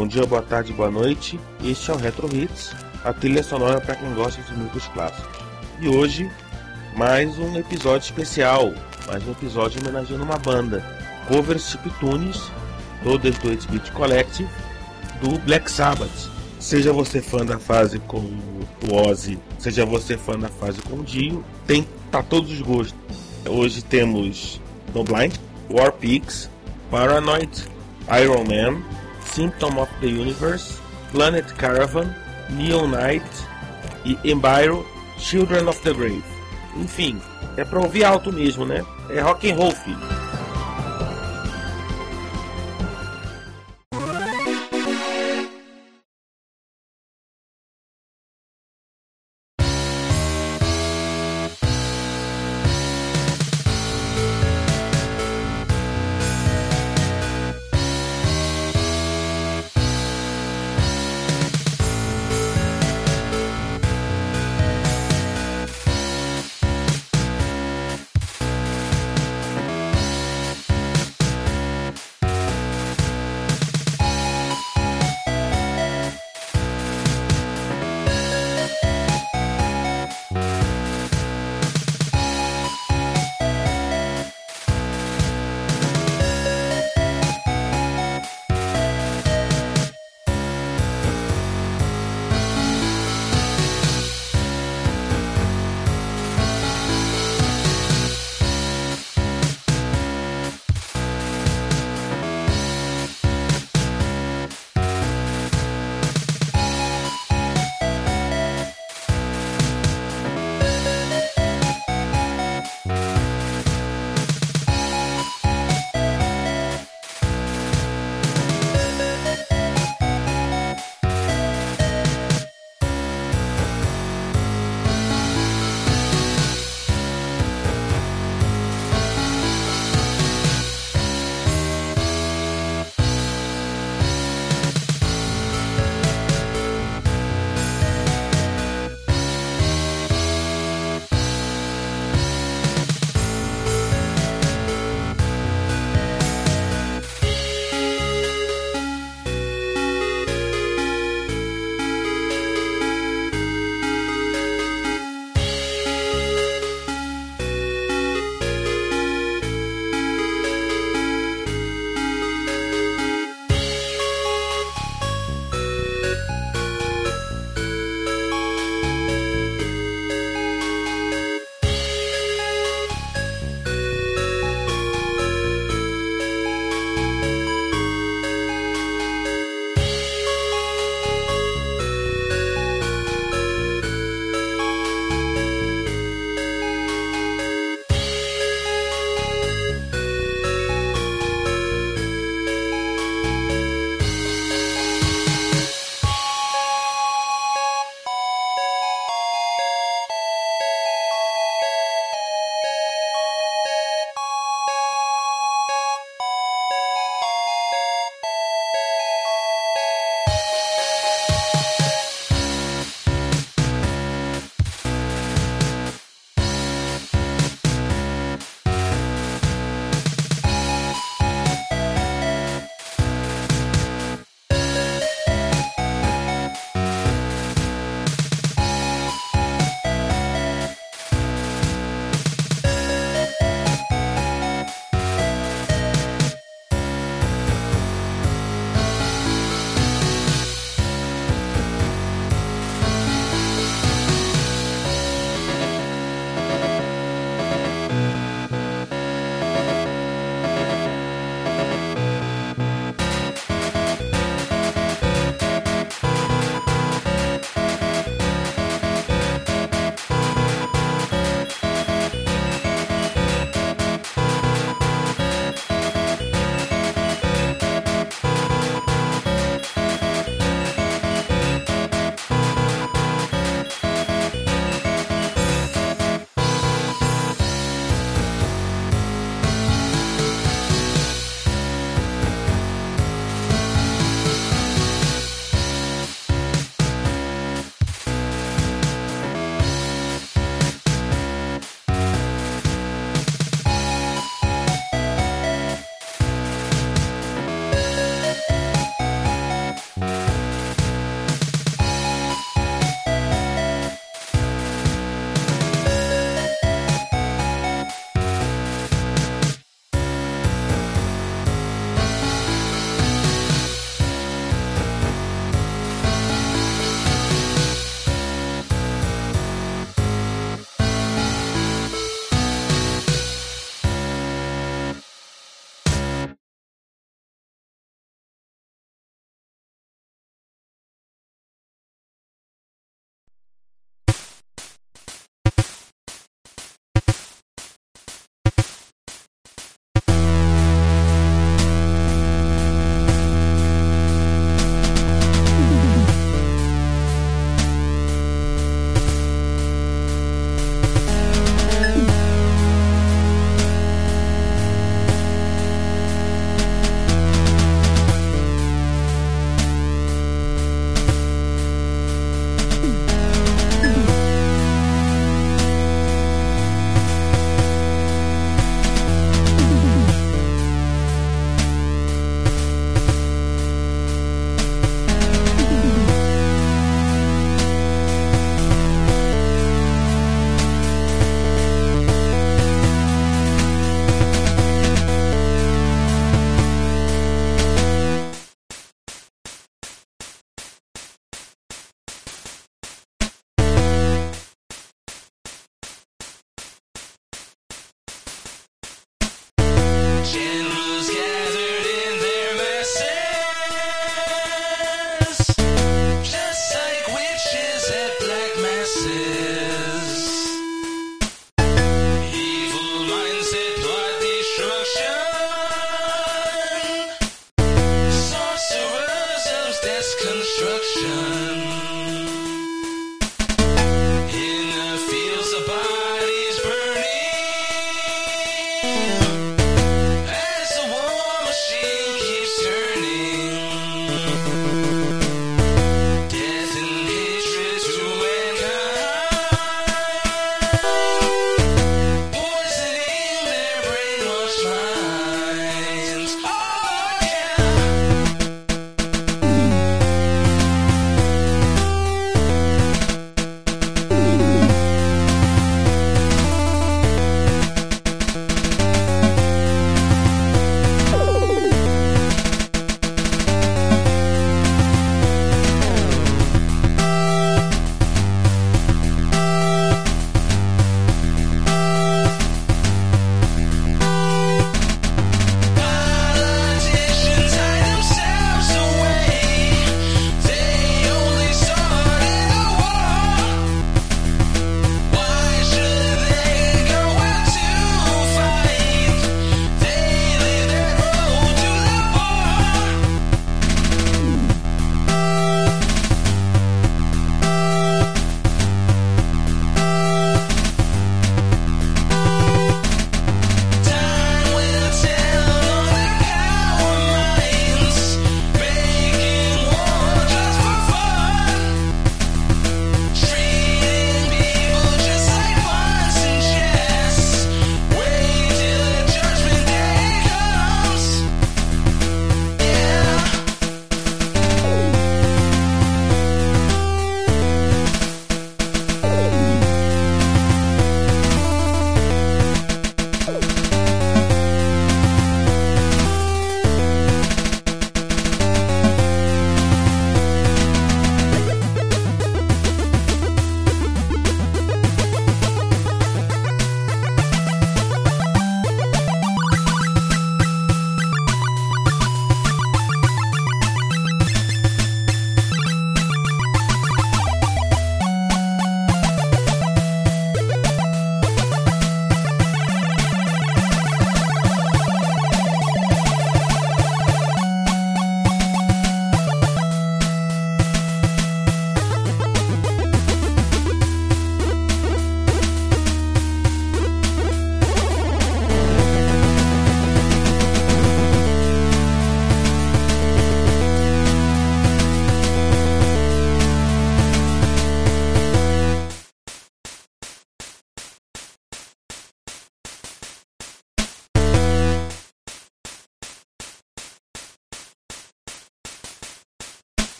Bom dia, boa tarde, boa noite. Este é o Retro Hits, a trilha sonora para quem gosta de músicos clássicos. E hoje, mais um episódio especial, mais um episódio homenageando uma banda, covers chiptunes, todas do 8-Bit Collective, do Black Sabbath. Seja você fã da fase com o Ozzy, seja você fã da fase com o Dio, tem para todos os gostos. Hoje temos No Blind, War Pigs, Paranoid, Iron Man, Symptom of the Universe, Planet Caravan, Neon Knight e Embiro, Children of the Grave. Enfim, é pra ouvir alto mesmo, né? É rock and roll, filho.